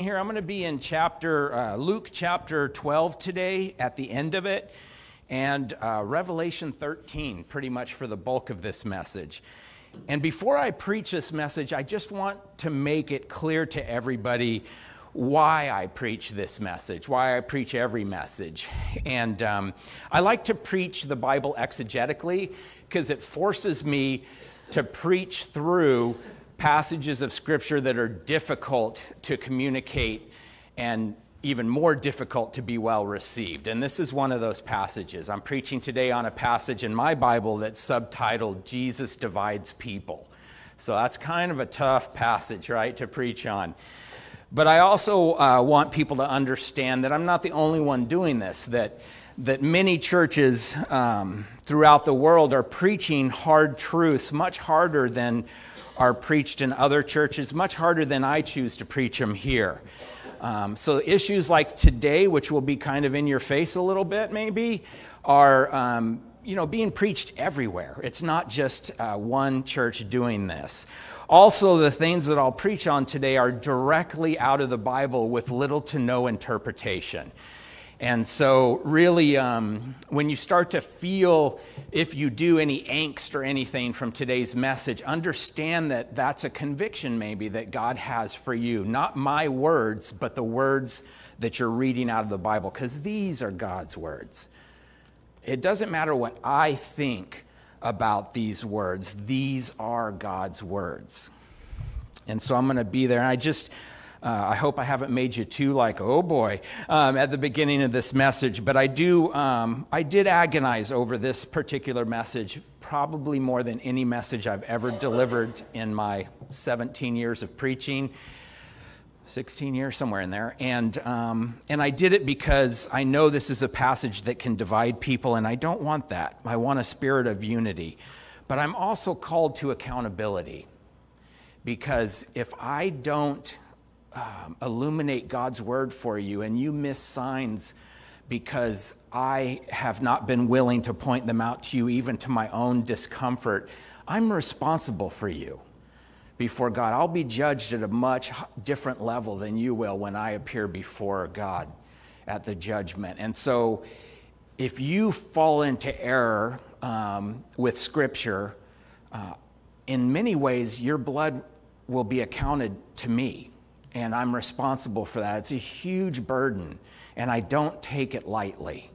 here. I'm going to be in chapter uh, Luke chapter 12 today at the end of it, and uh, Revelation 13, pretty much for the bulk of this message. And before I preach this message, I just want to make it clear to everybody why I preach this message, why I preach every message. And um, I like to preach the Bible exegetically because it forces me to preach through passages of Scripture that are difficult to communicate and even more difficult to be well received. And this is one of those passages. I'm preaching today on a passage in my Bible that's subtitled Jesus Divides People. So that's kind of a tough passage, right, to preach on. But I also uh, want people to understand that I'm not the only one doing this, that, that many churches um, throughout the world are preaching hard truths, much harder than are preached in other churches, much harder than I choose to preach them here. Um, so, issues like today, which will be kind of in your face a little bit, maybe, are um, you know being preached everywhere. It's not just uh, one church doing this. Also, the things that I'll preach on today are directly out of the Bible with little to no interpretation. And so, really, um, when you start to feel, if you do, any angst or anything from today's message, understand that that's a conviction maybe that God has for you. Not my words, but the words that you're reading out of the Bible, because these are God's words. It doesn't matter what I think about these words, these are God's words. And so I'm going to be there. And I just uh, I hope I haven't made you too like, oh boy, um, at the beginning of this message, but I do, um, I did agonize over this particular message probably more than any message I've ever delivered in my 17 years of preaching. 16 years, somewhere in there. And, um, and I did it because I know this is a passage that can divide people, and I don't want that. I want a spirit of unity. But I'm also called to accountability because if I don't um, illuminate God's word for you and you miss signs because I have not been willing to point them out to you, even to my own discomfort, I'm responsible for you before God. I'll be judged at a much different level than you will when I appear before God at the judgment. And so, if you fall into error um, with Scripture, uh, in many ways, your blood will be accounted to me and I'm responsible for that. It's a huge burden, and I don't take it lightly.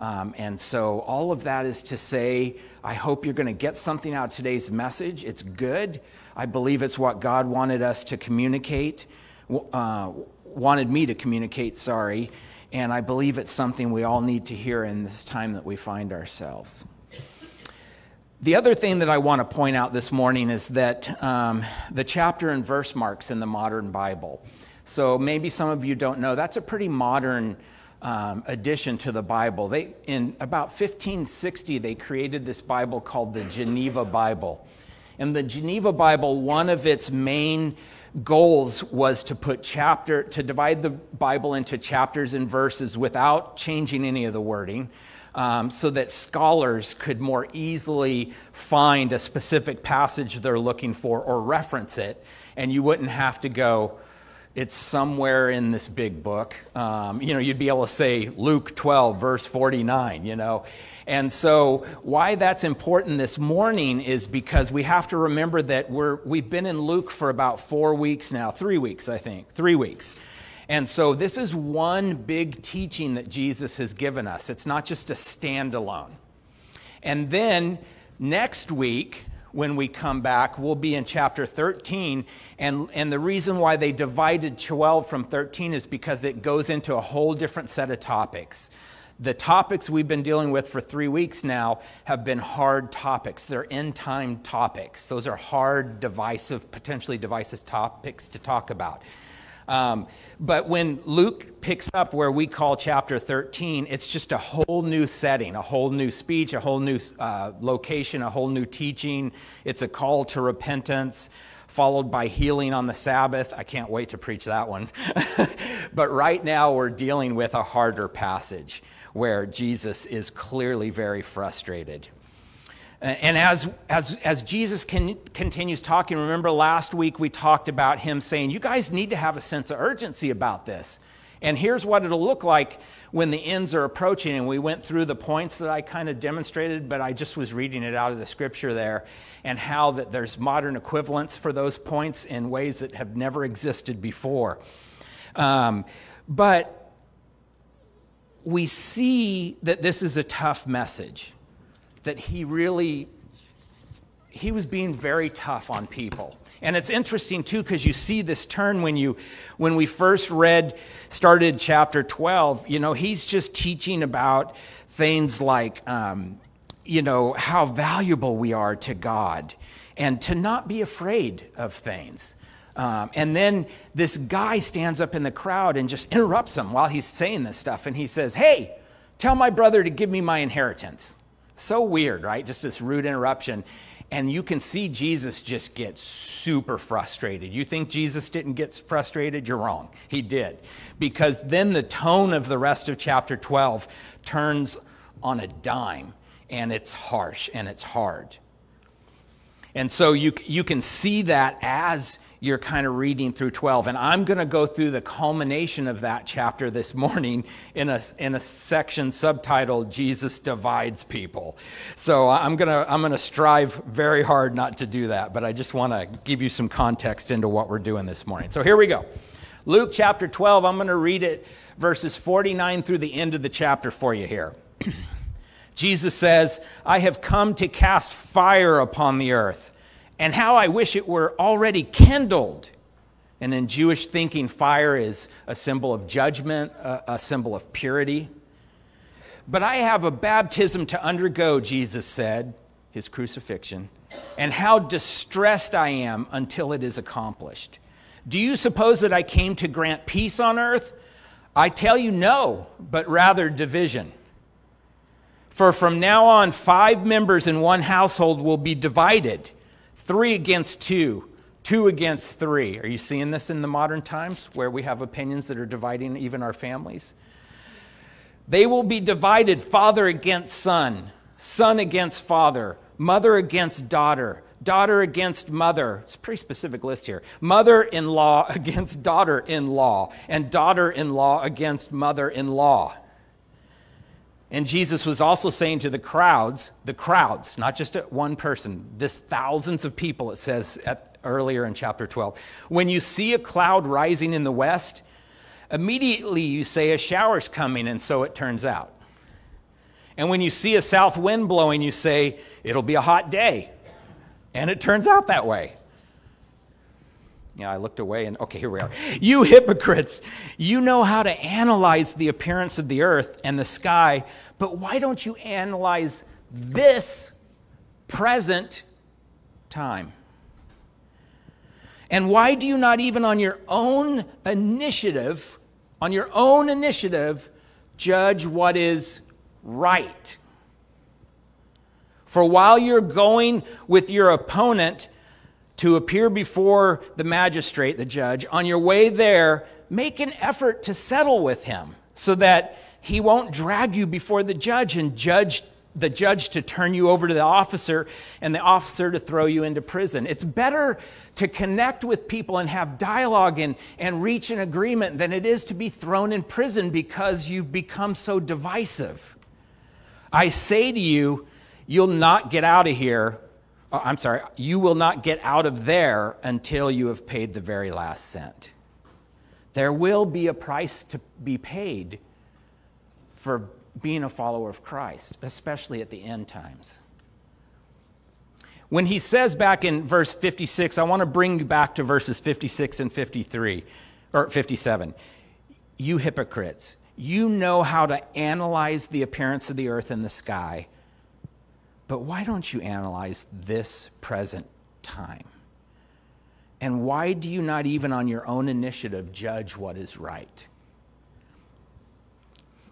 Um, and so, all of that is to say, I hope you're going to get something out of today's message. It's good. I believe it's what God wanted us to communicate, uh, wanted me to communicate, sorry. And I believe it's something we all need to hear in this time that we find ourselves. The other thing that I want to point out this morning is that um, the chapter and verse marks in the modern Bible. So maybe some of you don't know, that's a pretty modern um, addition to the Bible. They, in about 1560, they created this Bible called the Geneva Bible. And the Geneva Bible, one of its main goals was to put chapter, to divide the Bible into chapters and verses without changing any of the wording um, so that scholars could more easily find a specific passage they're looking for or reference it, and you wouldn't have to go, it's somewhere in this big book. Um, you know, you'd be able to say Luke 12, verse 49, you know. And so, why that's important this morning is because we have to remember that we're, we've been in Luke for about four weeks now, three weeks, I think, three weeks. And so, this is one big teaching that Jesus has given us. It's not just a standalone. And then next week, when we come back, we'll be in chapter 13. And, and the reason why they divided 12 from 13 is because it goes into a whole different set of topics. The topics we've been dealing with for three weeks now have been hard topics. They're end time topics. Those are hard, divisive, potentially divisive topics to talk about. Um, but when Luke picks up where we call chapter 13, it's just a whole new setting, a whole new speech, a whole new uh, location, a whole new teaching. It's a call to repentance, followed by healing on the Sabbath. I can't wait to preach that one. but right now, we're dealing with a harder passage where Jesus is clearly very frustrated. And as, as, as Jesus can, continues talking, remember last week we talked about him saying, You guys need to have a sense of urgency about this. And here's what it'll look like when the ends are approaching. And we went through the points that I kind of demonstrated, but I just was reading it out of the scripture there and how that there's modern equivalents for those points in ways that have never existed before. Um, but we see that this is a tough message that he really he was being very tough on people. And it's interesting too because you see this turn when you when we first read started chapter 12 you know he's just teaching about things like um, you know how valuable we are to god and to not be afraid of things. Um, and then this guy stands up in the crowd and just interrupts him while he's saying this stuff. And he says hey tell my brother to give me my inheritance so weird, right? Just this rude interruption. And you can see Jesus just get super frustrated. You think Jesus didn't get frustrated? You're wrong. He did. Because then the tone of the rest of chapter 12 turns on a dime, and it's harsh and it's hard. And so you, you can see that as you're kind of reading through 12. And I'm going to go through the culmination of that chapter this morning in a, in a section subtitled Jesus Divides People. So I'm going to I'm going to strive very hard not to do that, but I just want to give you some context into what we're doing this morning. So here we go. Luke chapter 12, I'm going to read it verses 49 through the end of the chapter for you here. Jesus says, I have come to cast fire upon the earth and how I wish it were already kindled. And in Jewish thinking, fire is a symbol of judgment, a, symbol of purity. But I have a baptism to undergo, Jesus said, his crucifixion, and how distressed I am until it is accomplished. Do you suppose that I came to grant peace on earth? I tell you no, but rather division. For from now on, five members in one household will be divided three against two, two against three. Are you seeing this in the modern times where we have opinions that are dividing even our families? They will be divided father against son, son against father, mother against daughter, daughter against mother. It's a pretty specific list here. Mother in law against daughter in law, and daughter in law against mother in law. And Jesus was also saying to the crowds, the crowds, not just one person, this thousands of people, it says at, earlier in chapter 12. When you see a cloud rising in the west, immediately you say a shower's coming, and so it turns out. And when you see a south wind blowing, you say it'll be a hot day. And it turns out that way. Yeah, I looked away and okay, here we are. You hypocrites, you know how to analyze the appearance of the earth and the sky, but why don't you analyze this present time? And why do you not even on your own initiative, on your own initiative, judge what is right? For while you're going with your opponent, to appear before the magistrate, the judge, on your way there, make an effort to settle with him so that he won't drag you before the judge and judge the judge to turn you over to the officer and the officer to throw you into prison. It's better to connect with people and have dialogue and, and reach an agreement than it is to be thrown in prison because you've become so divisive. I say to you, you'll not get out of here oh, I'm sorry, you will not get out of there until you have paid the very last cent. There will be a price to be paid for being a follower of Christ, especially at the end times. When he says back in verse 56, I want to bring you back to verses 56 and 53, or 57. You hypocrites, you know how to analyze the appearance of the earth and the sky but why don't you analyze this present time? And why do you not, even on your own initiative, judge what is right?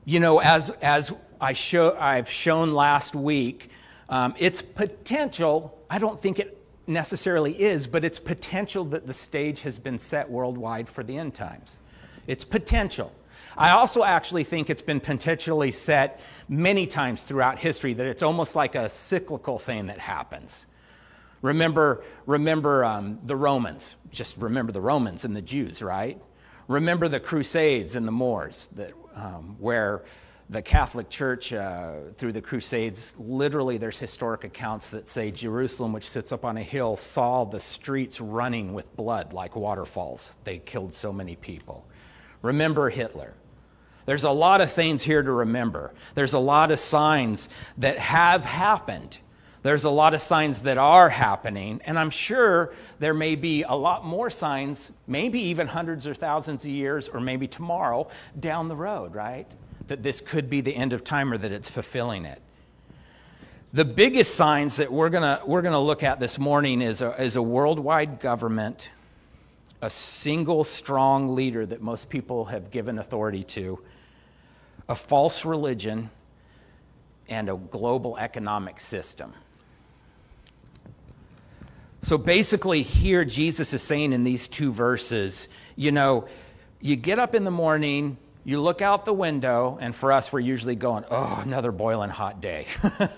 You know, as, as I show, I've shown last week, um, it's potential, I don't think it necessarily is, but it's potential that the stage has been set worldwide for the end times. It's potential. I also actually think it's been potentially set many times throughout history that it's almost like a cyclical thing that happens. Remember, remember um, the Romans. Just remember the Romans and the Jews, right? Remember the Crusades and the Moors, that, um, where the Catholic Church, uh, through the Crusades, literally there's historic accounts that say Jerusalem, which sits up on a hill, saw the streets running with blood like waterfalls. They killed so many people. Remember Hitler. There's a lot of things here to remember. There's a lot of signs that have happened. There's a lot of signs that are happening, and I'm sure there may be a lot more signs, maybe even hundreds or thousands of years, or maybe tomorrow down the road, right? That this could be the end of time or that it's fulfilling it. The biggest signs that we're gonna, we're gonna look at this morning is a, is a worldwide government, a single strong leader that most people have given authority to, a false religion, and a global economic system. So basically, here Jesus is saying in these two verses, you know, you get up in the morning, you look out the window, and for us, we're usually going, oh, another boiling hot day.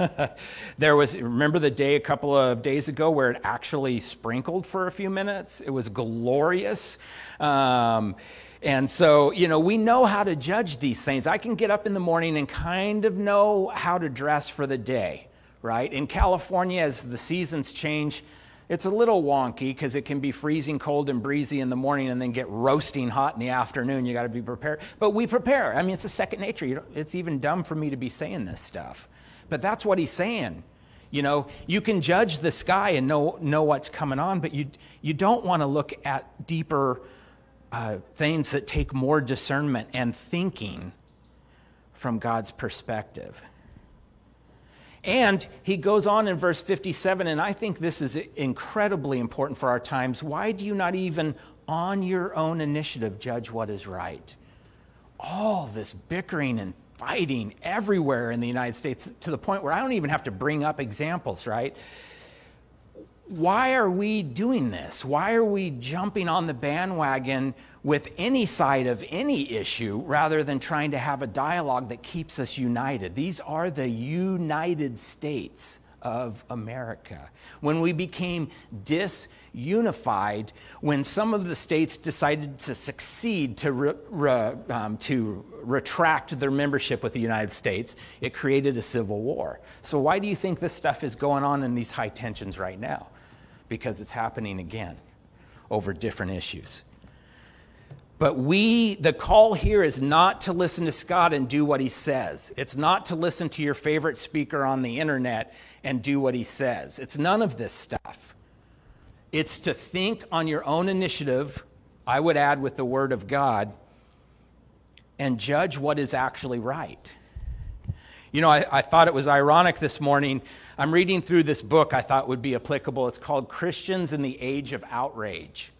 there was, remember the day a couple of days ago where it actually sprinkled for a few minutes? It was glorious. Um, and so, you know, we know how to judge these things. I can get up in the morning and kind of know how to dress for the day, right? In California, as the seasons change, it's a little wonky because it can be freezing cold and breezy in the morning and then get roasting hot in the afternoon. You got to be prepared. But we prepare. I mean, it's a second nature. it's even dumb for me to be saying this stuff. But that's what he's saying. You know, you can judge the sky and know, know what's coming on, but you, you don't want to look at deeper uh, things that take more discernment and thinking from God's perspective. And he goes on in verse 57, and I think this is incredibly important for our times. Why do you not even on your own initiative judge what is right? All this bickering and fighting everywhere in the United States to the point where I don't even have to bring up examples, right? Why are we doing this? Why are we jumping on the bandwagon with any side of any issue rather than trying to have a dialogue that keeps us united. These are the United States of America. When we became disunified, when some of the states decided to succeed to, re, re, um, to retract their membership with the United States, it created a civil war. So, why do you think this stuff is going on in these high tensions right now? Because it's happening again over different issues. But we, the call here is not to listen to Scott and do what he says. It's not to listen to your favorite speaker on the internet and do what he says. It's none of this stuff. It's to think on your own initiative, I would add with the Word of God, and judge what is actually right. You know, I, I, thought it was ironic this morning. I'm reading through this book I thought would be applicable. It's called Christians in the Age of Outrage.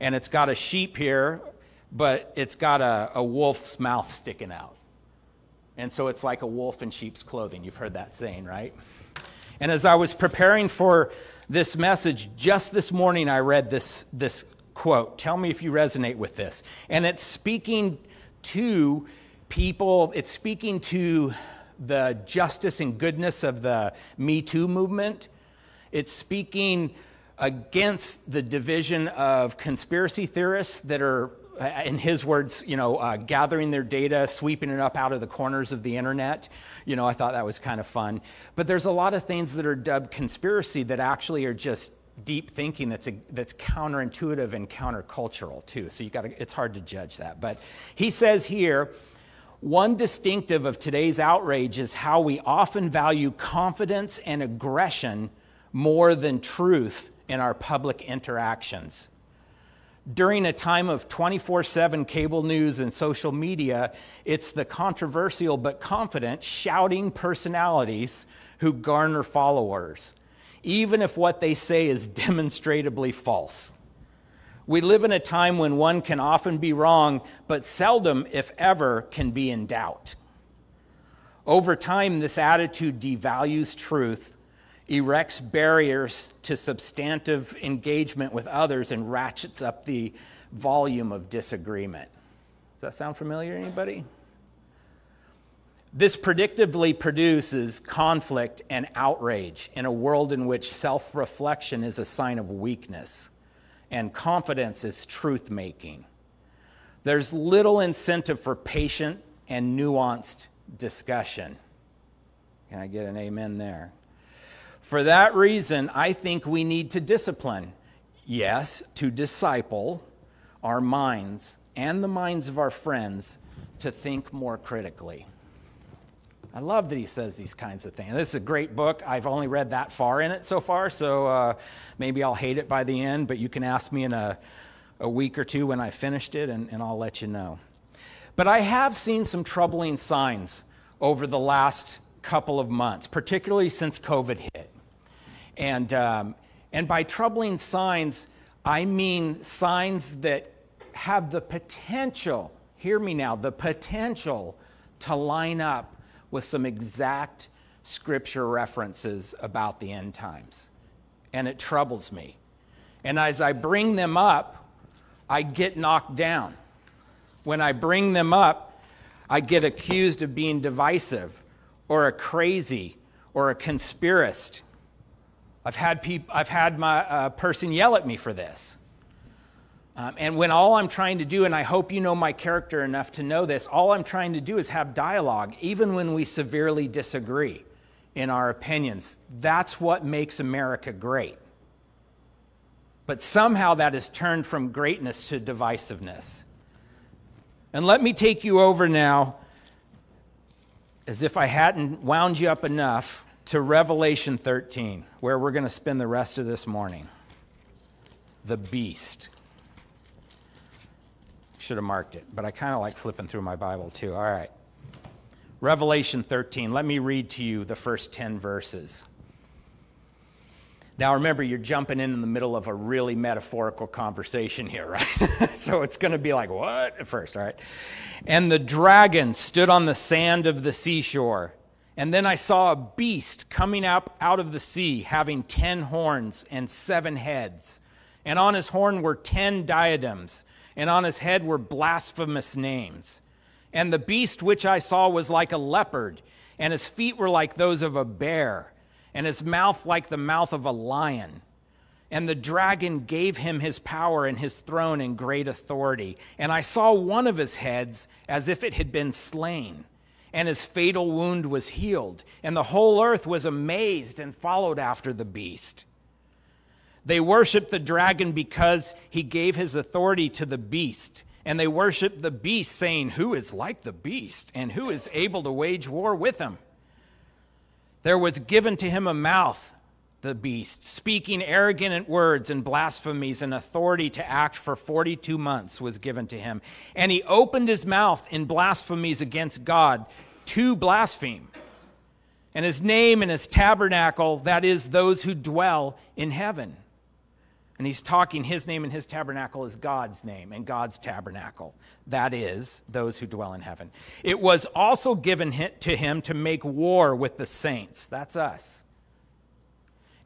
And it's got a sheep here but it's got a, a wolf's mouth sticking out. And so it's like a wolf in sheep's clothing. You've heard that saying, right? And as I was preparing for this message, just this morning I read this, this quote. Tell me if you resonate with this. And it's speaking to people, it's speaking to the justice and goodness of the Me Too movement. It's speaking against the division of conspiracy theorists that are in his words, you know, uh, gathering their data, sweeping it up out of the corners of the internet. You know, I thought that was kind of fun. But there's a lot of things that are dubbed conspiracy that actually are just deep thinking that's, a, that's counterintuitive and countercultural too. So you got it's hard to judge that. But he says here, one distinctive of today's outrage is how we often value confidence and aggression more than truth in our public interactions during a time of 24 7 cable news and social media, it's the controversial but confident shouting personalities who garner followers, even if what they say is demonstrably false. We live in a time when one can often be wrong, but seldom, if ever, can be in doubt. Over time, this attitude devalues truth erects barriers to substantive engagement with others and ratchets up the volume of disagreement. Does that sound familiar, to anybody? This predictably produces conflict and outrage in a world in which self reflection is a sign of weakness and confidence is truth making. There's little incentive for patient and nuanced discussion. Can I get an amen there? For that reason, I think we need to discipline, yes, to disciple our minds and the minds of our friends to think more critically. I love that he says these kinds of things. This is a great book. I've only read that far in it so far, so uh, maybe I'll hate it by the end, but you can ask me in a, a week or two when I finished it, and, and I'll let you know. But I have seen some troubling signs over the last couple of months, particularly since COVID hit. And, um, and by troubling signs, I mean signs that have the potential, hear me now, the potential to line up with some exact scripture references about the end times. And it troubles me. And as I bring them up, I get knocked down. When I bring them up, I get accused of being divisive or a crazy or a conspiracist. I've had, peop- I've had my uh, person yell at me for this. Um, and when all I'm trying to do, and I hope you know my character enough to know this, all I'm trying to do is have dialogue, even when we severely disagree in our opinions. That's what makes America great. But somehow that has turned from greatness to divisiveness. And let me take you over now, as if I hadn't wound you up enough, to Revelation 13, where we're going to spend the rest of this morning. The beast. Should have marked it, but I kind of like flipping through my Bible too. All right. Revelation 13. Let me read to you the first 10 verses. Now, remember, you're jumping in in the middle of a really metaphorical conversation here, right? so it's going to be like, what? At first, all right? And the dragon stood on the sand of the seashore. And then I saw a beast coming up out of the sea, having ten horns and seven heads. And on his horn were ten diadems and on his head were blasphemous names. And the beast which I saw was like a leopard, and his feet were like those of a bear, and his mouth like the mouth of a lion. And the dragon gave him his power and his throne and great authority. And I saw one of his heads as if it had been slain, and his fatal wound was healed. And the whole earth was amazed and followed after the beast. They worshiped the dragon because he gave his authority to the beast. And they worshiped the beast, saying, Who is like the beast, and who is able to wage war with him? There was given to him a mouth, the beast, speaking arrogant words and blasphemies, and authority to act for 42 months was given to him. And he opened his mouth in blasphemies against God to blaspheme. And his name and his tabernacle, that is, those who dwell in heaven. And he's talking, his name and his tabernacle is God's name and God's tabernacle. That is, those who dwell in heaven. It was also given to him to make war with the saints. That's us.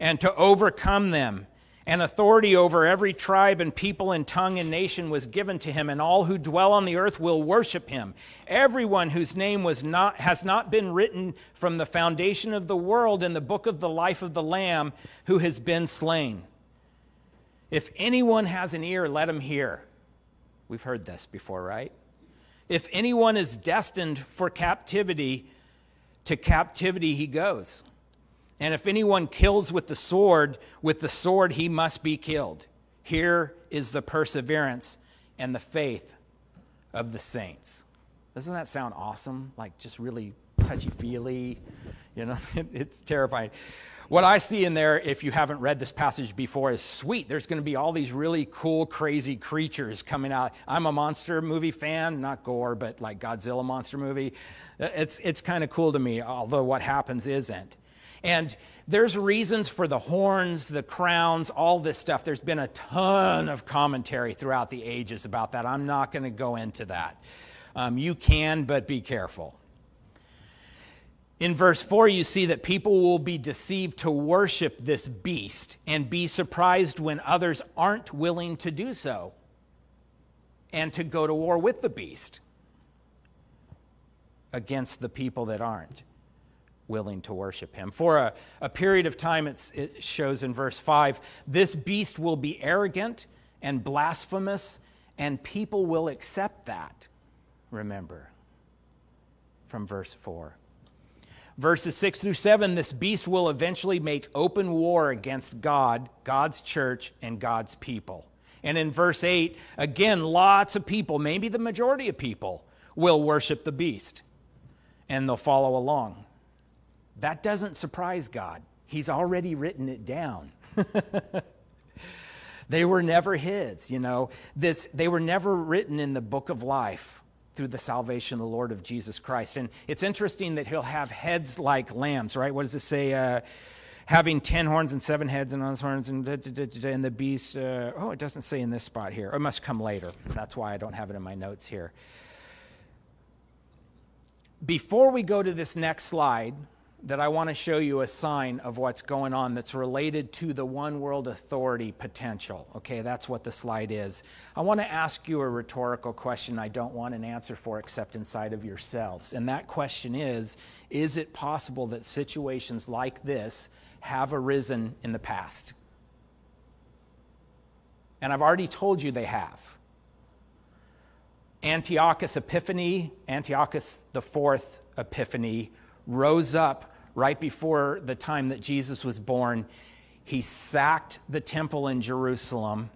And to overcome them. And authority over every tribe and people and tongue and nation was given to him, and all who dwell on the earth will worship him. Everyone whose name was not, has not been written from the foundation of the world in the book of the life of the Lamb who has been slain. If anyone has an ear, let him hear. We've heard this before, right? If anyone is destined for captivity, to captivity he goes. And if anyone kills with the sword, with the sword he must be killed. Here is the perseverance and the faith of the saints. Doesn't that sound awesome? Like just really touchy feely? You know, it's terrifying. What I see in there, if you haven't read this passage before, is sweet. There's going to be all these really cool, crazy creatures coming out. I'm a monster movie fan, not gore, but like Godzilla monster movie. Uh, it's, it's kind of cool to me, although what happens isn't. And there's reasons for the horns, the crowns, all this stuff. There's been a ton of commentary throughout the ages about that. I'm not going to go into that. Um, you can, but be careful. In verse 4, you see that people will be deceived to worship this beast and be surprised when others aren't willing to do so and to go to war with the beast. against the people that aren't willing to worship him. For a, a period of time, it shows in verse 5 this beast will be arrogant and blasphemous, and people will accept that. Remember, from verse 4. Verses 6 through 7 this beast will eventually make open war against God, God's church, and God's people. And in verse 8, again, lots of people, maybe the majority of people, will worship the beast and they'll follow along. That doesn't surprise God. He's already written it down. they were never his, you know. This they were never written in the book of life through the salvation of the Lord of Jesus Christ. And it's interesting that he'll have heads like lambs, right? What does it say? Uh, having ten horns and seven heads and on his horns and, da, da, da, and the beast. Uh, oh, it doesn't say in this spot here. It must come later. That's why I don't have it in my notes here. Before we go to this next slide, that I want to show you a sign of what's going on that's related to the one world authority potential. Okay, that's what the slide is. I want to ask you a rhetorical question I don't want an answer for except inside of yourselves. And that question is Is it possible that situations like this have arisen in the past? And I've already told you they have. Antiochus Epiphanes, Antiochus IV Epiphanes, rose up right before the time that Jesus was born. He sacked the temple in Jerusalem.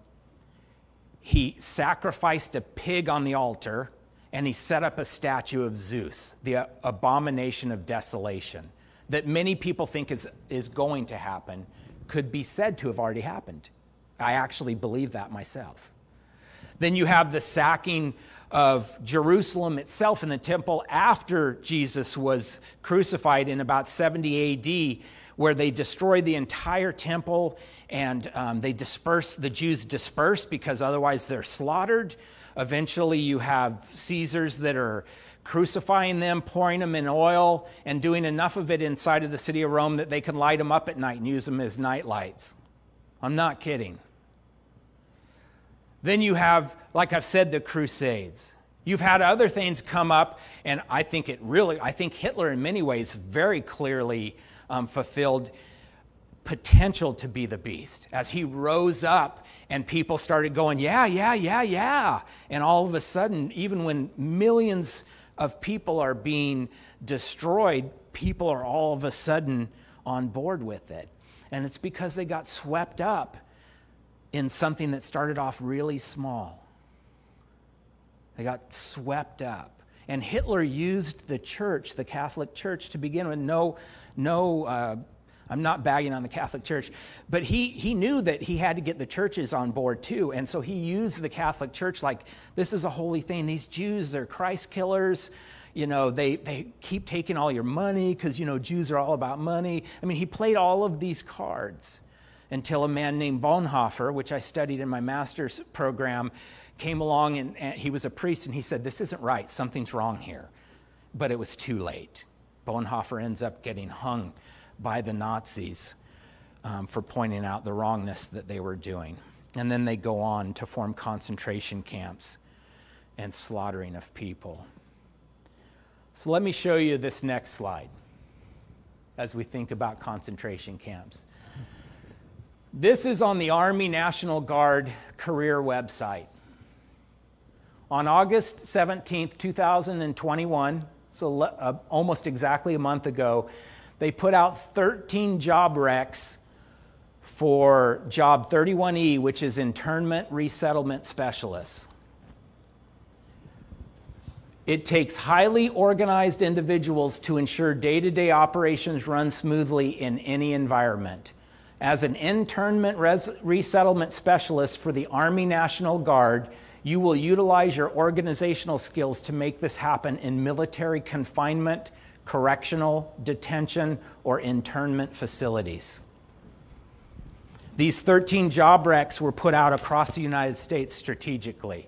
He sacrificed a pig on the altar, and he set up a statue of Zeus, the abomination of desolation, that many people think is, is going to happen, could be said to have already happened. I actually believe that myself. Then you have the sacking of Jerusalem itself and the temple after Jesus was crucified in about 70 AD, where they destroyed the entire temple and um, they disperse, the Jews dispersed because otherwise they're slaughtered. Eventually, you have Caesars that are crucifying them, pouring them in oil, and doing enough of it inside of the city of Rome that they can light them up at night and use them as night lights. I'm not kidding. Then you have, like I've said, the Crusades. You've had other things come up, and I think it really, I think Hitler in many ways very clearly um, fulfilled potential to be the beast. As he rose up and people started going, yeah, yeah, yeah, yeah. And all of a sudden, even when millions of people are being destroyed, people are all of a sudden on board with it. And it's because they got swept up in something that started off really small. They got swept up. And Hitler used the church, the Catholic Church, to begin with. No, no, uh, I'm not bagging on the Catholic Church, but he, he knew that he had to get the churches on board too. And so he used the Catholic Church like this is a holy thing. These Jews, they're Christ killers. You know, they, they keep taking all your money because, you know, Jews are all about money. I mean, he played all of these cards until a man named Bonhoeffer, which I studied in my master's program, came along and, and, he was a priest and he said, This isn't right, something's wrong here. But it was too late. Bonhoeffer ends up getting hung by the Nazis um, for pointing out the wrongness that they were doing. And then they go on to form concentration camps and slaughtering of people. So let me show you this next slide as we think about concentration camps. This is on the Army National Guard career website. On August 17th, 2021, so uh, almost exactly a month ago, they put out 13 job recs for Job 31E, which is internment resettlement specialists. It takes highly organized individuals to ensure day to day operations run smoothly in any environment as an internment res- resettlement specialist for the Army National Guard, you will utilize your organizational skills to make this happen in military confinement, correctional, detention, or internment facilities. These 13 job recs were put out across the United States strategically.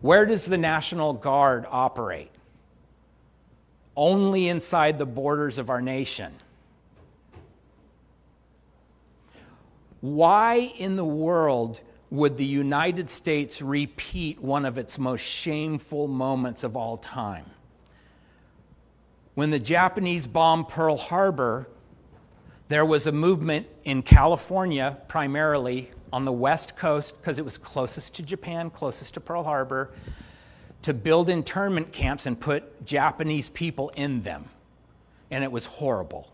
Where does the National Guard operate? Only inside the borders of our nation. Why in the world would the United States repeat one of its most shameful moments of all time? When the Japanese bombed Pearl Harbor, there was a movement in California, primarily on the West Coast, because it was closest to Japan, closest to Pearl Harbor, to build internment camps and put Japanese people in them. And it was horrible.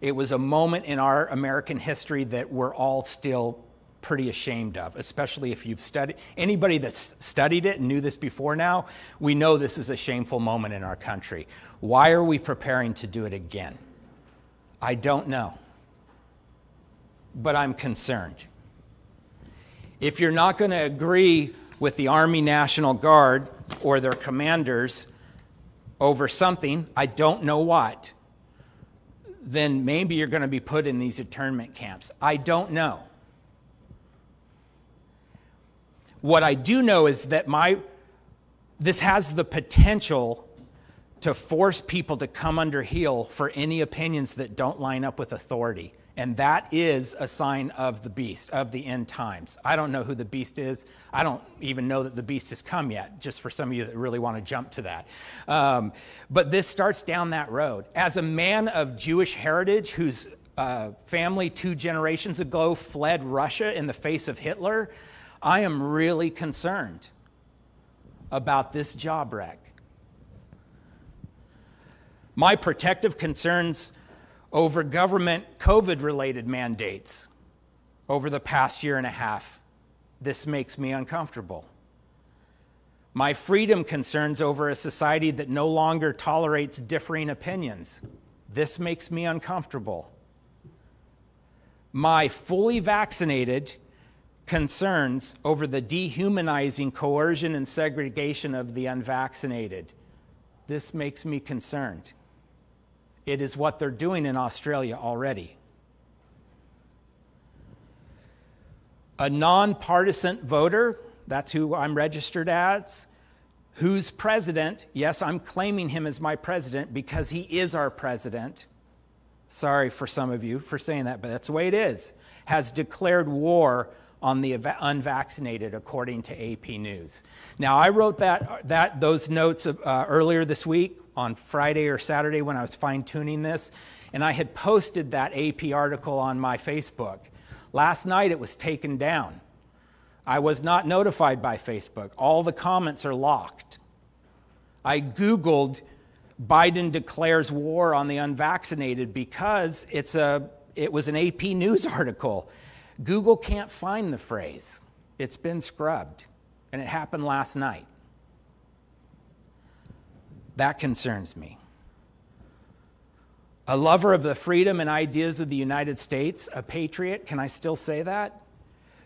It was a moment in our American history that we're all still pretty ashamed of, especially if you've studied anybody that's studied it and knew this before now, we know this is a shameful moment in our country. Why are we preparing to do it again? I don't know. But I'm concerned. If you're not going to agree with the Army National Guard or their commanders over something, I don't know what, then maybe you're going to be put in these internment camps. I don't know. What I do know is that my this has the potential to force people to come under heel for any opinions that don't line up with authority. And that is a sign of the beast, of the end times. I don't know who the beast is. I don't even know that the beast has come yet, just for some of you that really want to jump to that. Um, but this starts down that road. As a man of Jewish heritage whose uh, family two generations ago fled Russia in the face of Hitler, I am really concerned about this job rec. My protective concerns over government COVID related mandates over the past year and a half, this makes me uncomfortable. My freedom concerns over a society that no longer tolerates differing opinions. This makes me uncomfortable. My fully vaccinated concerns over the dehumanizing coercion and segregation of the unvaccinated. This makes me concerned. It is what they're doing in Australia already. A nonpartisan voter, that's who I'm registered as, who's president. Yes, I'm claiming him as my president because he is our president. Sorry for some of you for saying that, but that's the way it is. Has declared war on the unvaccinated, according to AP News. Now, I wrote that, that those notes uh, earlier this week on Friday or Saturday when I was fine tuning this, and I had posted that AP article on my Facebook. Last night it was taken down. I was not notified by Facebook. All the comments are locked. I Googled Biden declares war on the unvaccinated because it's a, it was an AP News article. Google can't find the phrase, it's been scrubbed, and it happened last night. That concerns me. A lover of the freedom and ideas of the United States, a patriot, can I still say that?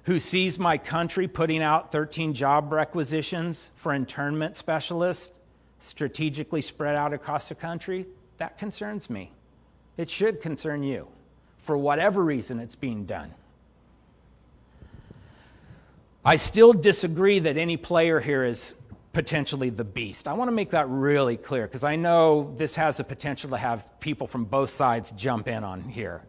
Who sees my country putting out 13 job requisitions for internment specialists strategically spread out across the country, that concerns me. It should concern you for whatever reason it's being done. I still disagree that any player here is potentially the beast. I want to make that really clear because I know this has the potential to have people from both sides jump in on here.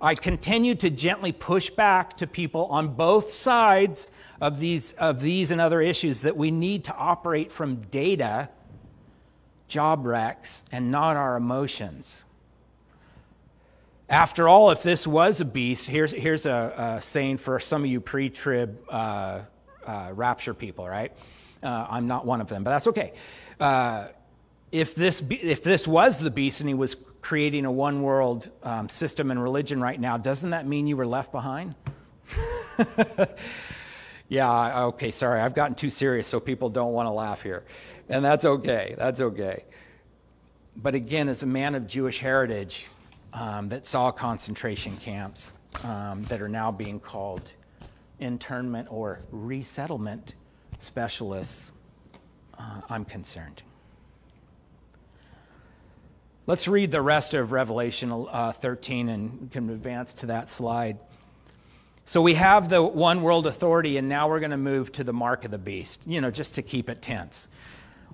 I continue to gently push back to people on both sides of these, of these and other issues that we need to operate from data, job recs, and not our emotions. After all, if this was a beast, here's, here's a, a saying for some of you pre trib uh, uh, rapture people, right? Uh, I'm not one of them, but that's okay. Uh, if, this, if this was the beast and he was creating a one world um, system and religion right now, doesn't that mean you were left behind? yeah, okay, sorry. I've gotten too serious so people don't want to laugh here. And that's okay. That's okay. But again, as a man of Jewish heritage, um, that saw concentration camps um, that are now being called internment or resettlement specialists, uh, I'm concerned. Let's read the rest of Revelation uh, 13 and can advance to that slide. So we have the one world authority, and now we're going to move to the mark of the beast, you know, just to keep it tense.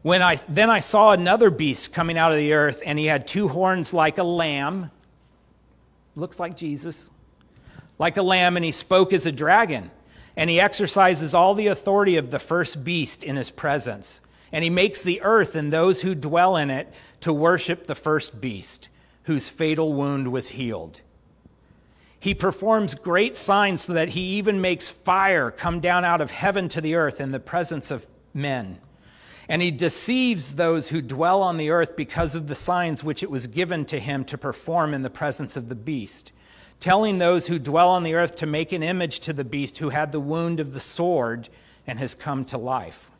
When I, then I saw another beast coming out of the earth, and he had two horns like a lamb looks like Jesus, like a lamb, and he spoke as a dragon. And he exercises all the authority of the first beast in his presence. And he makes the earth and those who dwell in it to worship the first beast, whose fatal wound was healed. He performs great signs so that he even makes fire come down out of heaven to the earth in the presence of men. And he deceives those who dwell on the earth because of the signs which it was given to him to perform in the presence of the beast, telling those who dwell on the earth to make an image to the beast who had the wound of the sword and has come to life.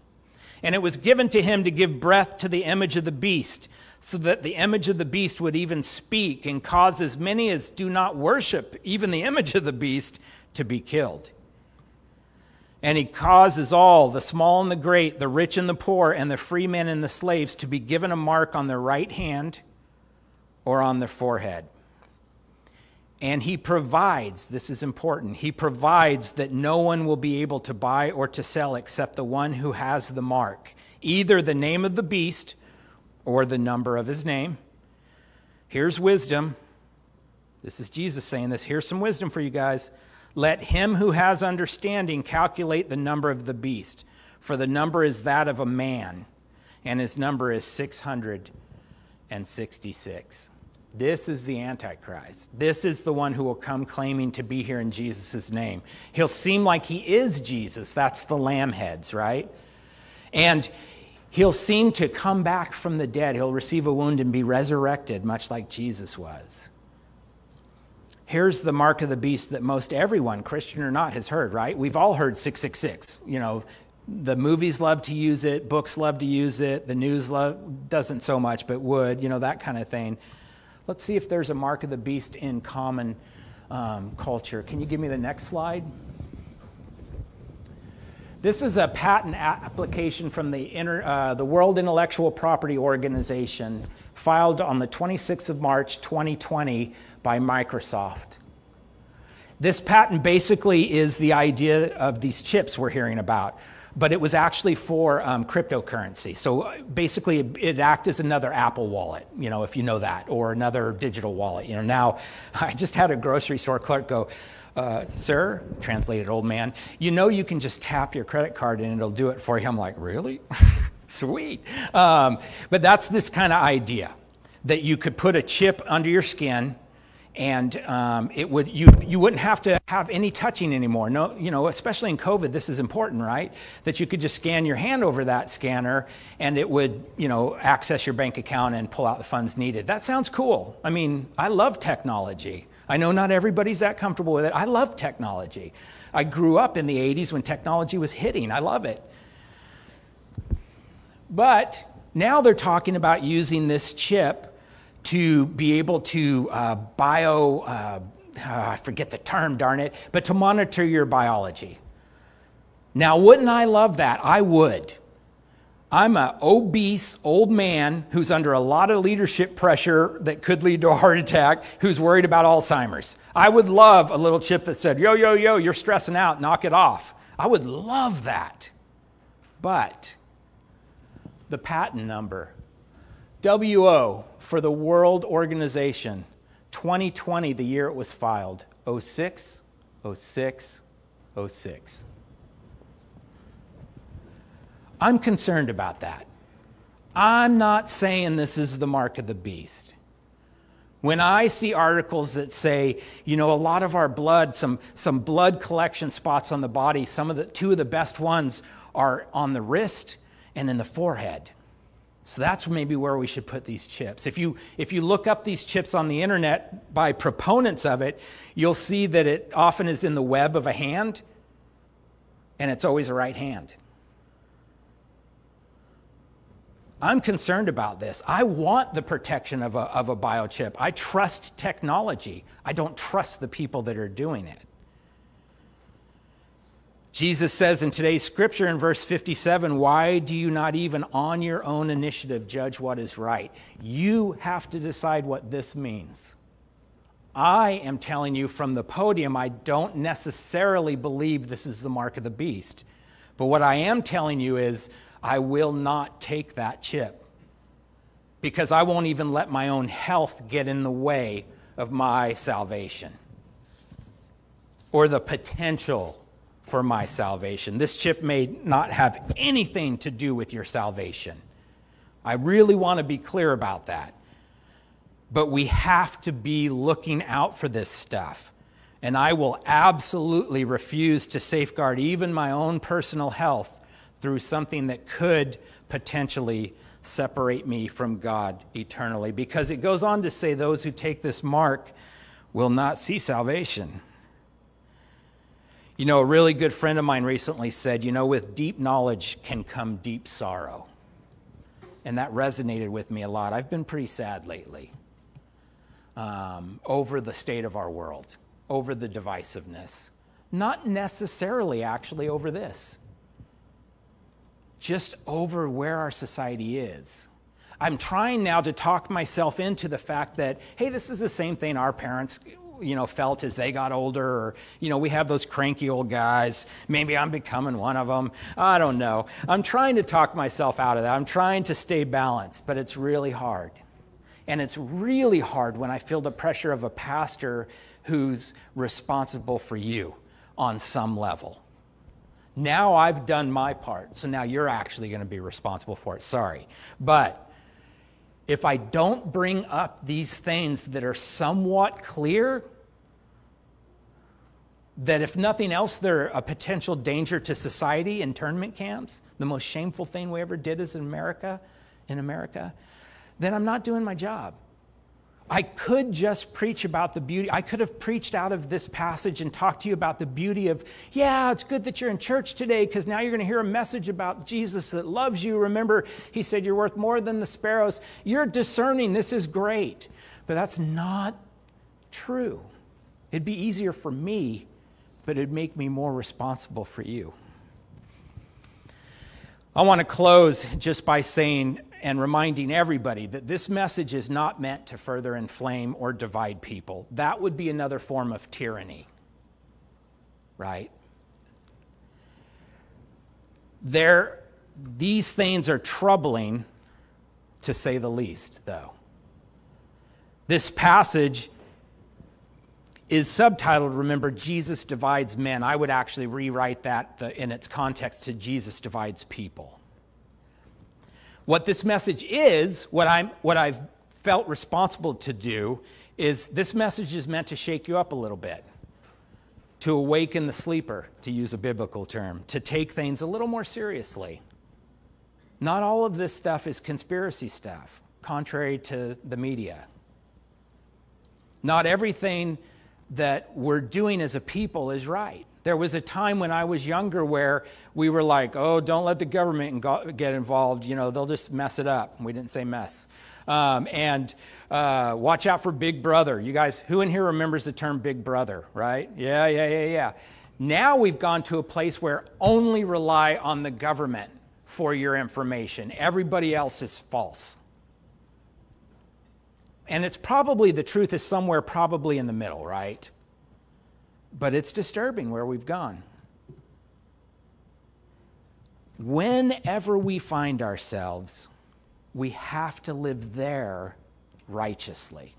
And it was given to him to give breath to the image of the beast so that the image of the beast would even speak and cause as many as do not worship even the image of the beast to be killed. And he causes all, the small and the great, the rich and the poor, and the free men and the slaves, to be given a mark on their right hand or on their forehead. And he provides, this is important, he provides that no one will be able to buy or to sell except the one who has the mark, either the name of the beast or the number of his name. Here's wisdom. This is Jesus saying this. Here's some wisdom for you guys. Let him who has understanding calculate the number of the beast, for the number is that of a man, and his number is 666. This is the Antichrist. This is the one who will come claiming to be here in Jesus' name. He'll seem like he is Jesus. That's the lamb heads, right? And He'll seem to come back from the dead. He'll receive a wound and be resurrected, much like Jesus was. Here's the mark of the beast that most everyone, Christian or not, has heard, right? We've all heard 666. You know, the movies love to use it, books love to use it, the news love, doesn't so much, but would, you know, that kind of thing. Let's see if there's a mark of the beast in common um, culture. Can you give me the next slide? This is a patent application from the, Inter, uh, the World Intellectual Property Organization filed on the 26th of March 2020 by Microsoft. This patent basically is the idea of these chips we're hearing about, but it was actually for um, cryptocurrency. So uh, basically, it, acted as another Apple wallet, you know, if you know that, or another digital wallet. You know, now I just had a grocery store clerk go, uh, sir, translated old man, you know you can just tap your credit card and it'll do it for you. I'm like, really? Sweet. Um, but that's this kind of idea that you could put a chip under your skin and um, it would you you wouldn't have to have any touching anymore. No, you know, especially in COVID, this is important, right? That you could just scan your hand over that scanner, and it would you know access your bank account and pull out the funds needed. That sounds cool. I mean, I love technology. I know not everybody's that comfortable with it. I love technology. I grew up in the 80s when technology was hitting. I love it. But now they're talking about using this chip to be able to uh, bio, uh, I forget the term, darn it, but to monitor your biology. Now, wouldn't I love that? I would. I'm an obese old man who's under a lot of leadership pressure that could lead to a heart attack, who's worried about Alzheimer's. I would love a little chip that said, Yo, yo, yo, you're stressing out, knock it off. I would love that. But the patent number, WO for the World Organization, 2020, the year it was filed, 06, 06, 06. I'm concerned about that. I'm not saying this is the mark of the beast. When I see articles that say, you know, a lot of our blood, some, some blood collection spots on the body, some of the two of the best ones are on the wrist and in the forehead. So that's maybe where we should put these chips. If you, if you look up these chips on the internet by proponents of it, you'll see that it often is in the web of a hand, and it's always a right hand. I'm concerned about this. I want the protection of a, of a biochip. I trust technology. I don't trust the people that are doing it. Jesus says in today's scripture in verse 57 Why do you not even on your own initiative judge what is right? You have to decide what this means. I am telling you from the podium, I don't necessarily believe this is the mark of the beast. But what I am telling you is, I will not take that chip because I won't even let my own health get in the way of my salvation or the potential for my salvation. This chip may not have anything to do with your salvation. I really want to be clear about that. But we have to be looking out for this stuff. And I will absolutely refuse to safeguard even my own personal health through something that could potentially separate me from God eternally. Because it goes on to say, those who take this mark will not see salvation. You know, a really good friend of mine recently said, you know, with deep knowledge can come deep sorrow. And that resonated with me a lot. I've been pretty sad lately um, over the state of our world, over the divisiveness. Not necessarily actually over this, just over where our society is. I'm trying now to talk myself into the fact that, hey, this is the same thing our parents you know, felt as they got older, or, you know, we have those cranky old guys. Maybe I'm becoming one of them. I don't know. I'm trying to talk myself out of that. I'm trying to stay balanced, but it's really hard. And it's really hard when I feel the pressure of a pastor who's responsible for you on some level. Now I've done my part, so now you're actually going to be responsible for it. Sorry. But if I don't bring up these things that are somewhat clear, that if nothing else, they're a potential danger to society, internment camps, the most shameful thing we ever did as in America, in America, then I'm not doing my job. I could just preach about the beauty. I could have preached out of this passage and talked to you about the beauty of, yeah, it's good that you're in church today because now you're going to hear a message about Jesus that loves you. Remember, he said you're worth more than the sparrows. You're discerning. This is great. But that's not true. It'd be easier for me, but it'd make me more responsible for you. I want to close just by saying and reminding everybody that this message is not meant to further inflame or divide people. That would be another form of tyranny, right? There, these things are troubling, to say the least, though. This passage is subtitled, remember, Jesus divides men. I would actually rewrite that in its context to Jesus divides people. What this message is, what, I'm, what I've felt responsible to do, is this message is meant to shake you up a little bit, to awaken the sleeper, to use a biblical term, to take things a little more seriously. Not all of this stuff is conspiracy stuff, contrary to the media. Not everything that we're doing as a people is right. There was a time when I was younger where we were like, oh, don't let the government get involved. You know, they'll just mess it up. We didn't say mess. Um, and uh, watch out for Big Brother. You guys, who in here remembers the term Big Brother, right? Yeah, yeah, yeah, yeah. Now we've gone to a place where only rely on the government for your information. Everybody else is false. And it's probably the truth is somewhere probably in the middle, right? But it's disturbing where we've gone. Whenever we find ourselves, we have to live there righteously.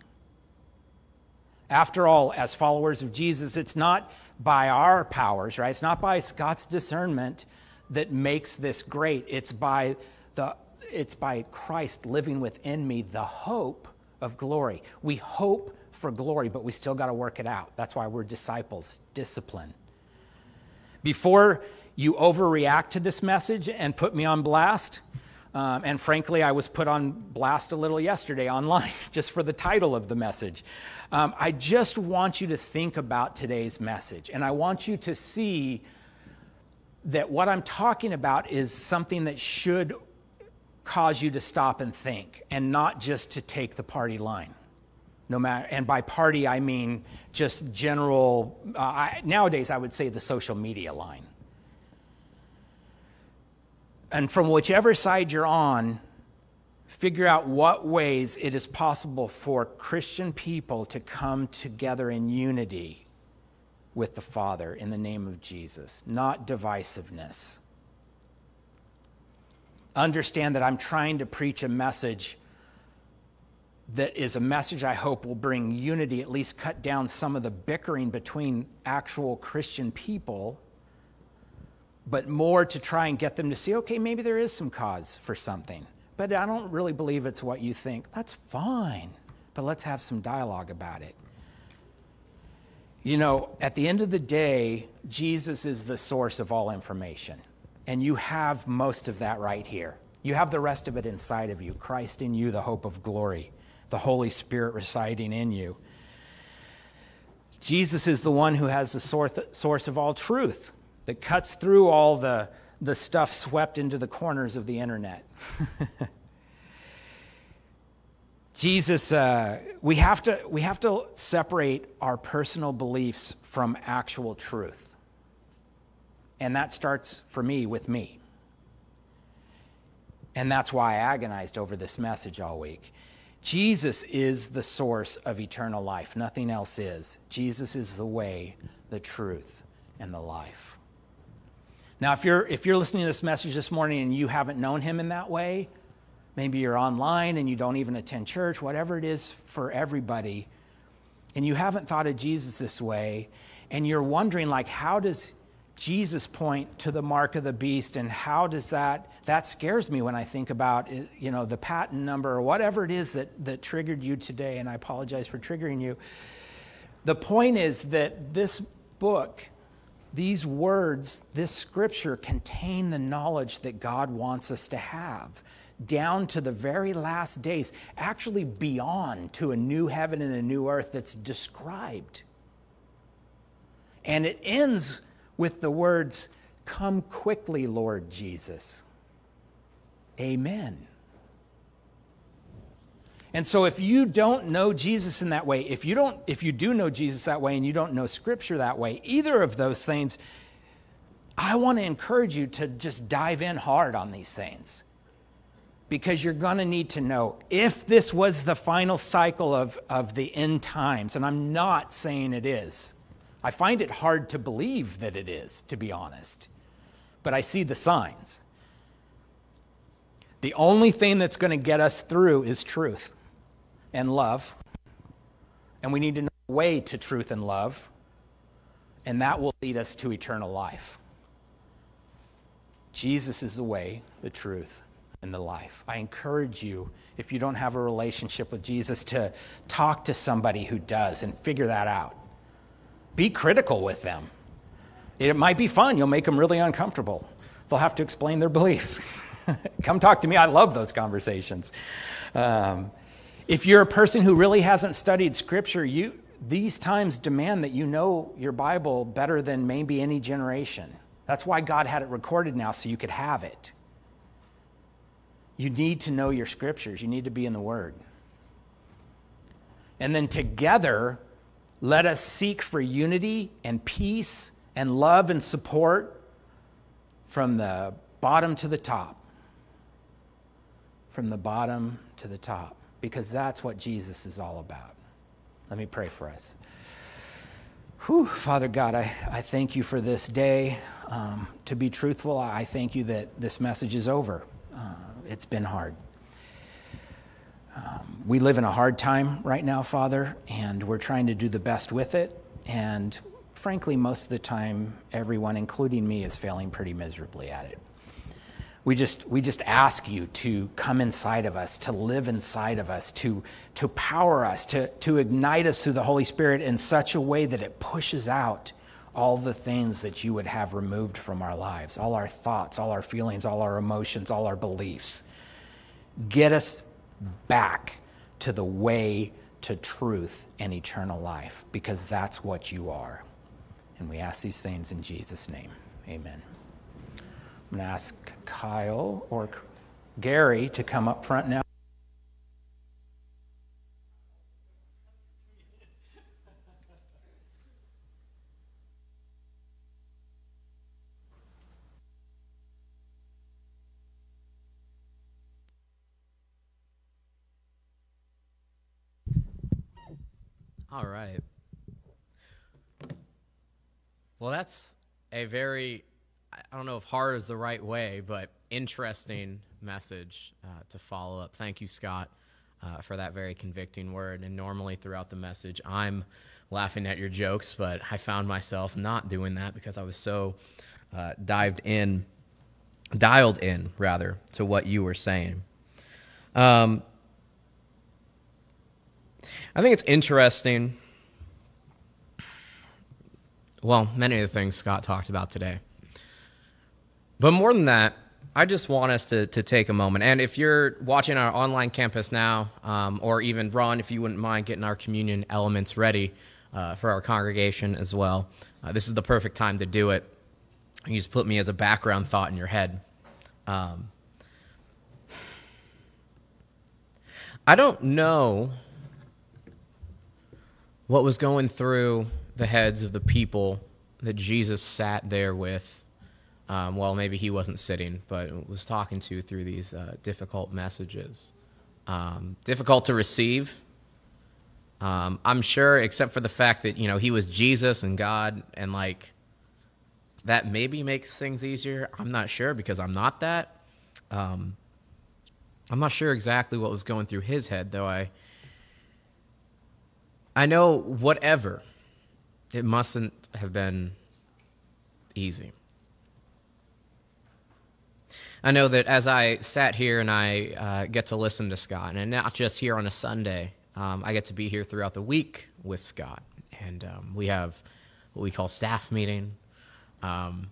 After all, as followers of Jesus, it's not by our powers, right? It's not by God's discernment that makes this great. It's by the it's by Christ living within me, the hope of glory. We hope for glory, but we still got to work it out. That's why we're disciples, discipline. Before you overreact to this message and put me on blast, um, and frankly, I was put on blast a little yesterday online just for the title of the message. Um, I just want you to think about today's message, and I want you to see that what I'm talking about is something that should cause you to stop and think and not just to take the party line no matter and by party i mean just general uh, I, nowadays i would say the social media line. And from whichever side you're on figure out what ways it is possible for christian people to come together in unity with the father in the name of jesus not divisiveness. Understand that i'm trying to preach a message that is a message I hope will bring unity, at least cut down some of the bickering between actual Christian people but more to try and get them to see, okay, maybe there is some cause for something. But I don't really believe it's what you think. That's fine, but let's have some dialogue about it. You know, at the end of the day, Jesus is the source of all information. And you have most of that right here. You have the rest of it inside of you Christ in you, the hope of glory, the Holy Spirit residing in you. Jesus is the one who has the source of all truth that cuts through all the, the stuff swept into the corners of the internet. Jesus, uh, we, have to, we have to separate our personal beliefs from actual truth. And that starts for me with me. And that's why I agonized over this message all week. Jesus is the source of eternal life. Nothing else is. Jesus is the way, the truth, and the life. Now, if you're, if you're listening to this message this morning and you haven't known him in that way, maybe you're online and you don't even attend church, whatever it is for everybody, and you haven't thought of Jesus this way, and you're wondering, like, how does Jesus point to the mark of the beast and how does that that scares me when I think about you know the patent number or whatever it is that that triggered you today and I apologize for triggering you. The point is that this book these words this scripture contain the knowledge that God wants us to have down to the very last days actually beyond to a new heaven and a new earth that's described. And it ends with the words, Come quickly, Lord Jesus. Amen. And so if you don't know Jesus in that way, if you don't if you do know Jesus that way and you don't know scripture that way, either of those things, I want to encourage you to just dive in hard on these things. Because you're going to need to know if this was the final cycle of, of the end times, and I'm not saying it is. I find it hard to believe that it is, to be honest, but I see the signs. The only thing that's going to get us through is truth and love. And we need to know the way to truth and love, and that will lead us to eternal life. Jesus is the way, the truth, and the life. I encourage you, if you don't have a relationship with Jesus, to talk to somebody who does and figure that out. Be critical with them. It might be fun. You'll make them really uncomfortable. They'll have to explain their beliefs. Come talk to me. I love those conversations. Um, if you're a person who really hasn't studied Scripture, you, these times demand that you know your Bible better than maybe any generation. That's why God had it recorded now so you could have it. You need to know your Scriptures, you need to be in the Word. And then together, let us seek for unity and peace and love and support from the bottom to the top. From the bottom to the top, because that's what Jesus is all about. Let me pray for us. Whew, Father God, I, I thank you for this day. Um, to be truthful, I thank you that this message is over. Uh, it's been hard. Um, we live in a hard time right now, Father, and we're trying to do the best with it. And frankly, most of the time, everyone, including me, is failing pretty miserably at it. We just, we just ask you to come inside of us, to live inside of us, to, to power us, to, to ignite us through the Holy Spirit in such a way that it pushes out all the things that you would have removed from our lives, all our thoughts, all our feelings, all our emotions, all our beliefs. Get us back to the way to truth and eternal life because that's what you are. And we ask these things in Jesus' name. Amen. I'm going to ask Kyle or Gary to come up front now. All right. Well, that's a very, I don't know if hard is the right way, but interesting message uh, to follow up. Thank you, Scott, uh, for that very convicting word. And normally throughout the message, I'm laughing at your jokes, but I found myself not doing that because I was so uh, dived in, dialed in rather to what you were saying. Um, I think it's interesting. Well, many of the things Scott talked about today. But more than that, I just want us to, to take a moment. And if you're watching our online campus now, um, or even Ron, if you wouldn't mind getting our communion elements ready uh, for our congregation as well, uh, this is the perfect time to do it. You just put me as a background thought in your head. Um, I don't know what was going through the heads of the people that Jesus sat there with. Um, well, maybe he wasn't sitting, but was talking to through these uh, difficult messages. Um, difficult to receive. Um, I'm sure, except for the fact that you know he was Jesus and God, and like that maybe makes things easier. I'm not sure because I'm not that. Um, I'm not sure exactly what was going through his head, though. I I know whatever, it mustn't have been easy. I know that as I sat here and I uh, get to listen to Scott, and not just here on a Sunday, um, I get to be here throughout the week with Scott. And um, we have what we call staff meeting, um,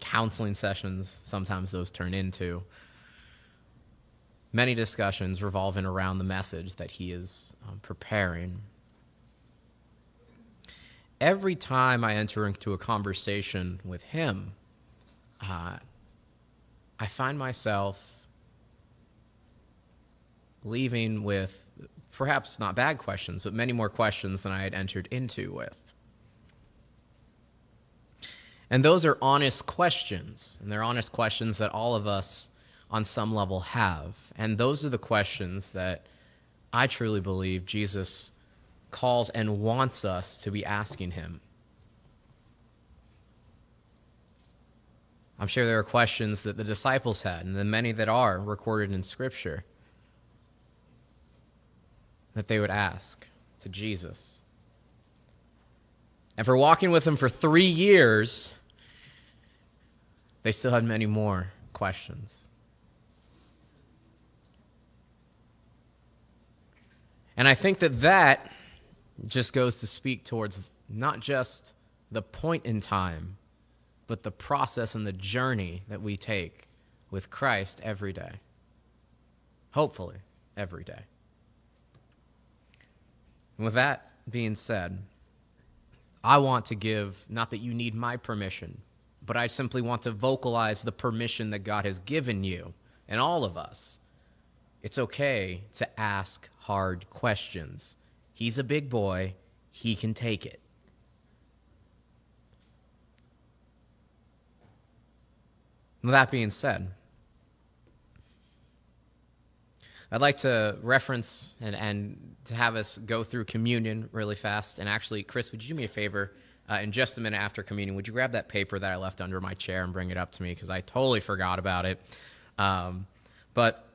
counseling sessions, sometimes those turn into many discussions revolving around the message that he is um, preparing every time I enter into a conversation with him, uh, I find myself leaving with perhaps not bad questions, but many more questions than I had entered into with. And those are honest questions, and they're honest questions that all of us on some level have. And those are the questions that I truly believe Jesus calls and wants us to be asking him. I'm sure there are questions that the disciples had, and the many that are recorded in Scripture, that they would ask to Jesus. And for walking with him for three years, they still had many more questions. And I think that that just goes to speak towards not just the point in time, but the process and the journey that we take with Christ every day. Hopefully, every day. And with that being said, I want to give, not that you need my permission, but I simply want to vocalize the permission that God has given you and all of us. It's okay to ask hard questions. He's a big boy, he can take it. That being said, I'd like to reference and, and to have us go through communion really fast. And actually, Chris, would you do me a favor? Uh, in just a minute after communion, would you grab that paper that I left under my chair and bring it up to me? Because I totally forgot about it. Um, but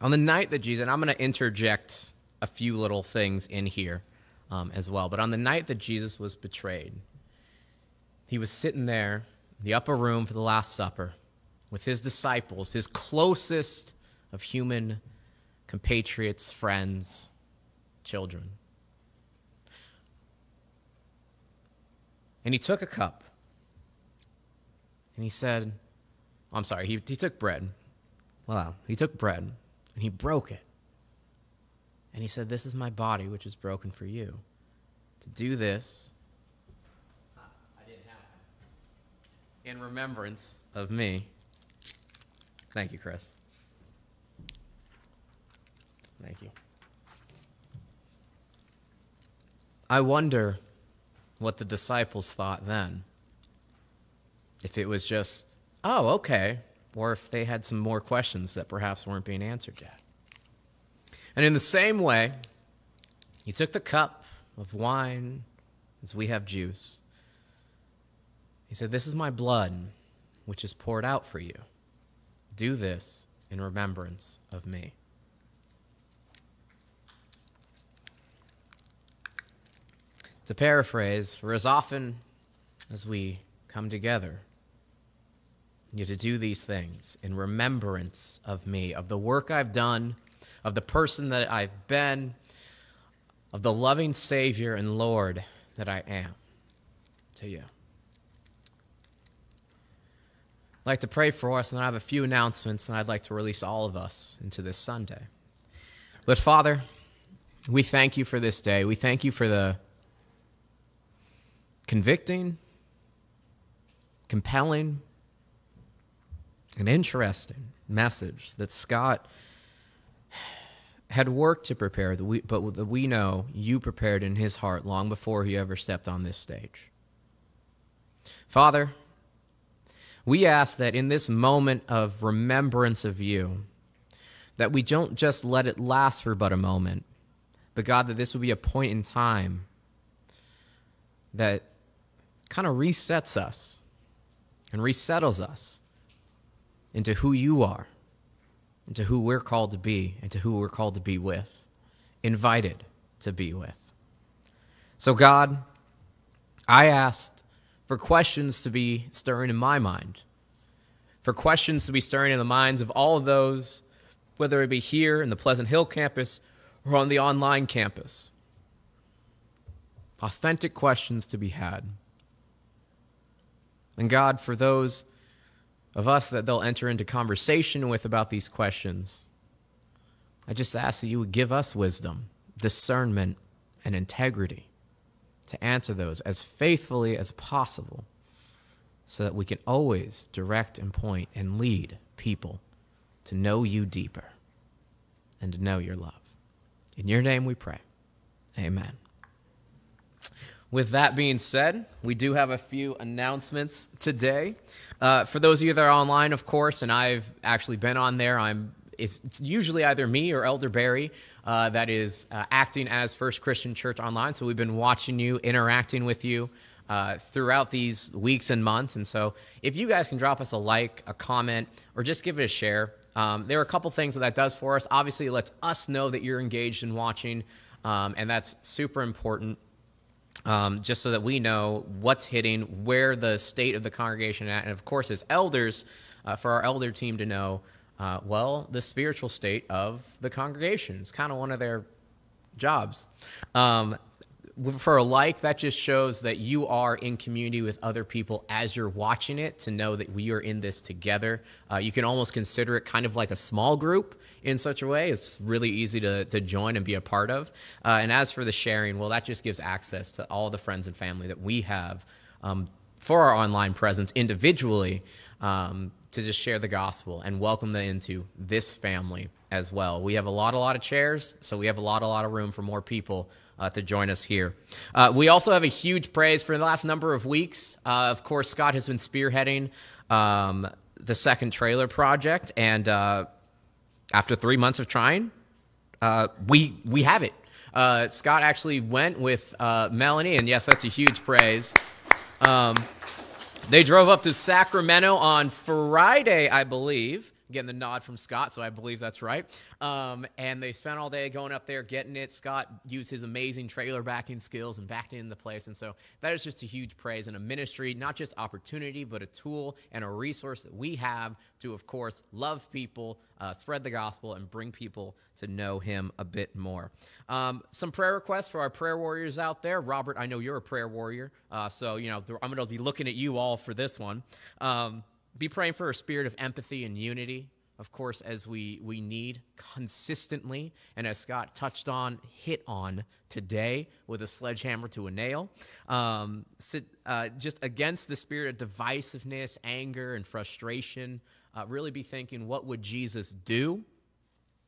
on the night that Jesus, and I'm going to interject a few little things in here um, as well, but on the night that Jesus was betrayed, he was sitting there in the upper room for the Last Supper with his disciples, his closest of human compatriots, friends, children. And he took a cup and he said, I'm sorry, he, he took bread. Wow. He took bread and he broke it. And he said, This is my body, which is broken for you. To do this, in remembrance of me. Thank you, Chris. Thank you. I wonder what the disciples thought then. If it was just, oh, okay, or if they had some more questions that perhaps weren't being answered yet. And in the same way, he took the cup of wine as we have juice. He said, This is my blood, which is poured out for you. Do this in remembrance of me. To paraphrase, for as often as we come together you to do these things in remembrance of me, of the work I've done, of the person that I've been, of the loving Savior and Lord that I am to you. I'd like to pray for us, and then I have a few announcements, and I'd like to release all of us into this Sunday. But Father, we thank you for this day. We thank you for the convicting, compelling, and interesting message that Scott had worked to prepare, but that we know you prepared in his heart long before he ever stepped on this stage. Father, we ask that in this moment of remembrance of you, that we don't just let it last for but a moment, but God, that this will be a point in time that kind of resets us and resettles us into who you are, into who we're called to be, and to who we're called to be with, invited to be with. So, God, I asked for questions to be stirring in my mind, for questions to be stirring in the minds of all of those, whether it be here in the Pleasant Hill campus or on the online campus. Authentic questions to be had. And God, for those of us that they'll enter into conversation with about these questions. I just ask that you would give us wisdom, discernment, and integrity to answer those as faithfully as possible so that we can always direct and point and lead people to know you deeper and to know your love. In your name we pray. Amen. With that being said, we do have a few announcements today. Uh, for those of you that are online, of course, and I've actually been on there, I'm it's usually either me or Elder Barry uh, that is uh, acting as First Christian Church Online. So we've been watching you, interacting with you uh, throughout these weeks and months. And so if you guys can drop us a like, a comment, or just give it a share, um, there are a couple things that that does for us. Obviously, it lets us know that you're engaged in watching, um, and that's super important um, just so that we know what's hitting, where the state of the congregation at, and of course, as elders, uh, for our elder team to know, uh, well, the spiritual state of the congregation is kind of one of their jobs. Um, for a like, that just shows that you are in community with other people as you're watching it to know that we are in this together. Uh, you can almost consider it kind of like a small group in such a way. It's really easy to, to join and be a part of. Uh, and as for the sharing, well, that just gives access to all the friends and family that we have um, for our online presence individually um, to just share the gospel and welcome them into this family as well. We have a lot, a lot of chairs, so we have a lot, a lot of room for more people uh, to join us here. Uh, we also have a huge praise for the last number of weeks. Uh, of course, Scott has been spearheading um, the second trailer project, and uh, after three months of trying, uh, we we have it. Scott actually went with Melanie, and yes, that's a huge praise. Um, they drove up to Sacramento on Friday, I believe getting the nod from Scott, so I believe that's right. Um, and they spent all day going up there getting it. Scott used his amazing trailer backing skills and backed in the place. And so that is just a huge praise and a ministry, not just opportunity, but a tool and a resource that we have to, of course, love people, uh, spread the gospel, and bring people to know him a bit more. Um, some prayer requests for our prayer warriors out there. Robert, I know you're a prayer warrior, uh, so you know I'm going to be looking at you all for this one. Um, be praying for a spirit of empathy and unity, of course, as we, we need consistently. And as Scott touched on, hit on today with a sledgehammer to a nail. Um, sit, uh, just against the spirit of divisiveness, anger, and frustration. Uh, really be thinking, what would Jesus do?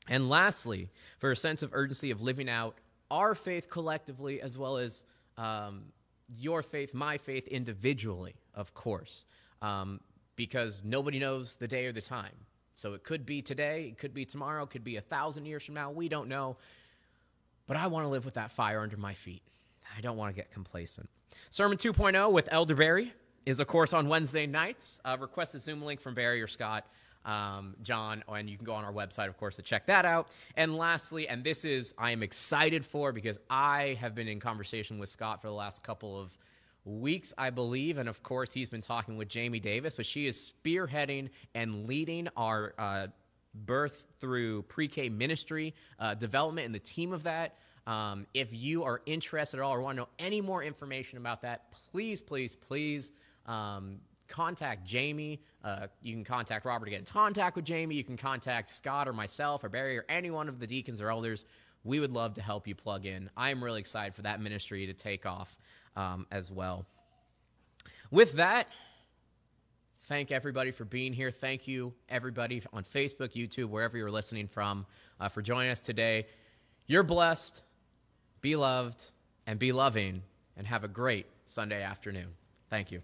And lastly, for a sense of urgency of living out our faith collectively, as well as um, your faith, my faith individually, of course. Um, because nobody knows the day or the time. So it could be today, it could be tomorrow, it could be a thousand years from now. We don't know. But I want to live with that fire under my feet. I don't want to get complacent. Sermon 2.0 with Elder Barry is, of course, on Wednesday nights. Uh, request a Zoom link from Barry or Scott, um, John, and you can go on our website, of course, to check that out. And lastly, and this is I am excited for because I have been in conversation with Scott for the last couple of weeks, I believe. And of course, he's been talking with Jamie Davis, but she is spearheading and leading our uh, birth through pre K ministry uh, development and the team of that. Um, if you are interested at all or want to know any more information about that, please, please, please um, contact Jamie. Uh, you can contact Robert to get in contact with Jamie. You can contact Scott or myself or Barry or any one of the deacons or elders. We would love to help you plug in. I am really excited for that ministry to take off um, as well. With that, thank everybody for being here. Thank you, everybody on Facebook, YouTube, wherever you're listening from, uh, for joining us today. You're blessed, be loved, and be loving, and have a great Sunday afternoon. Thank you.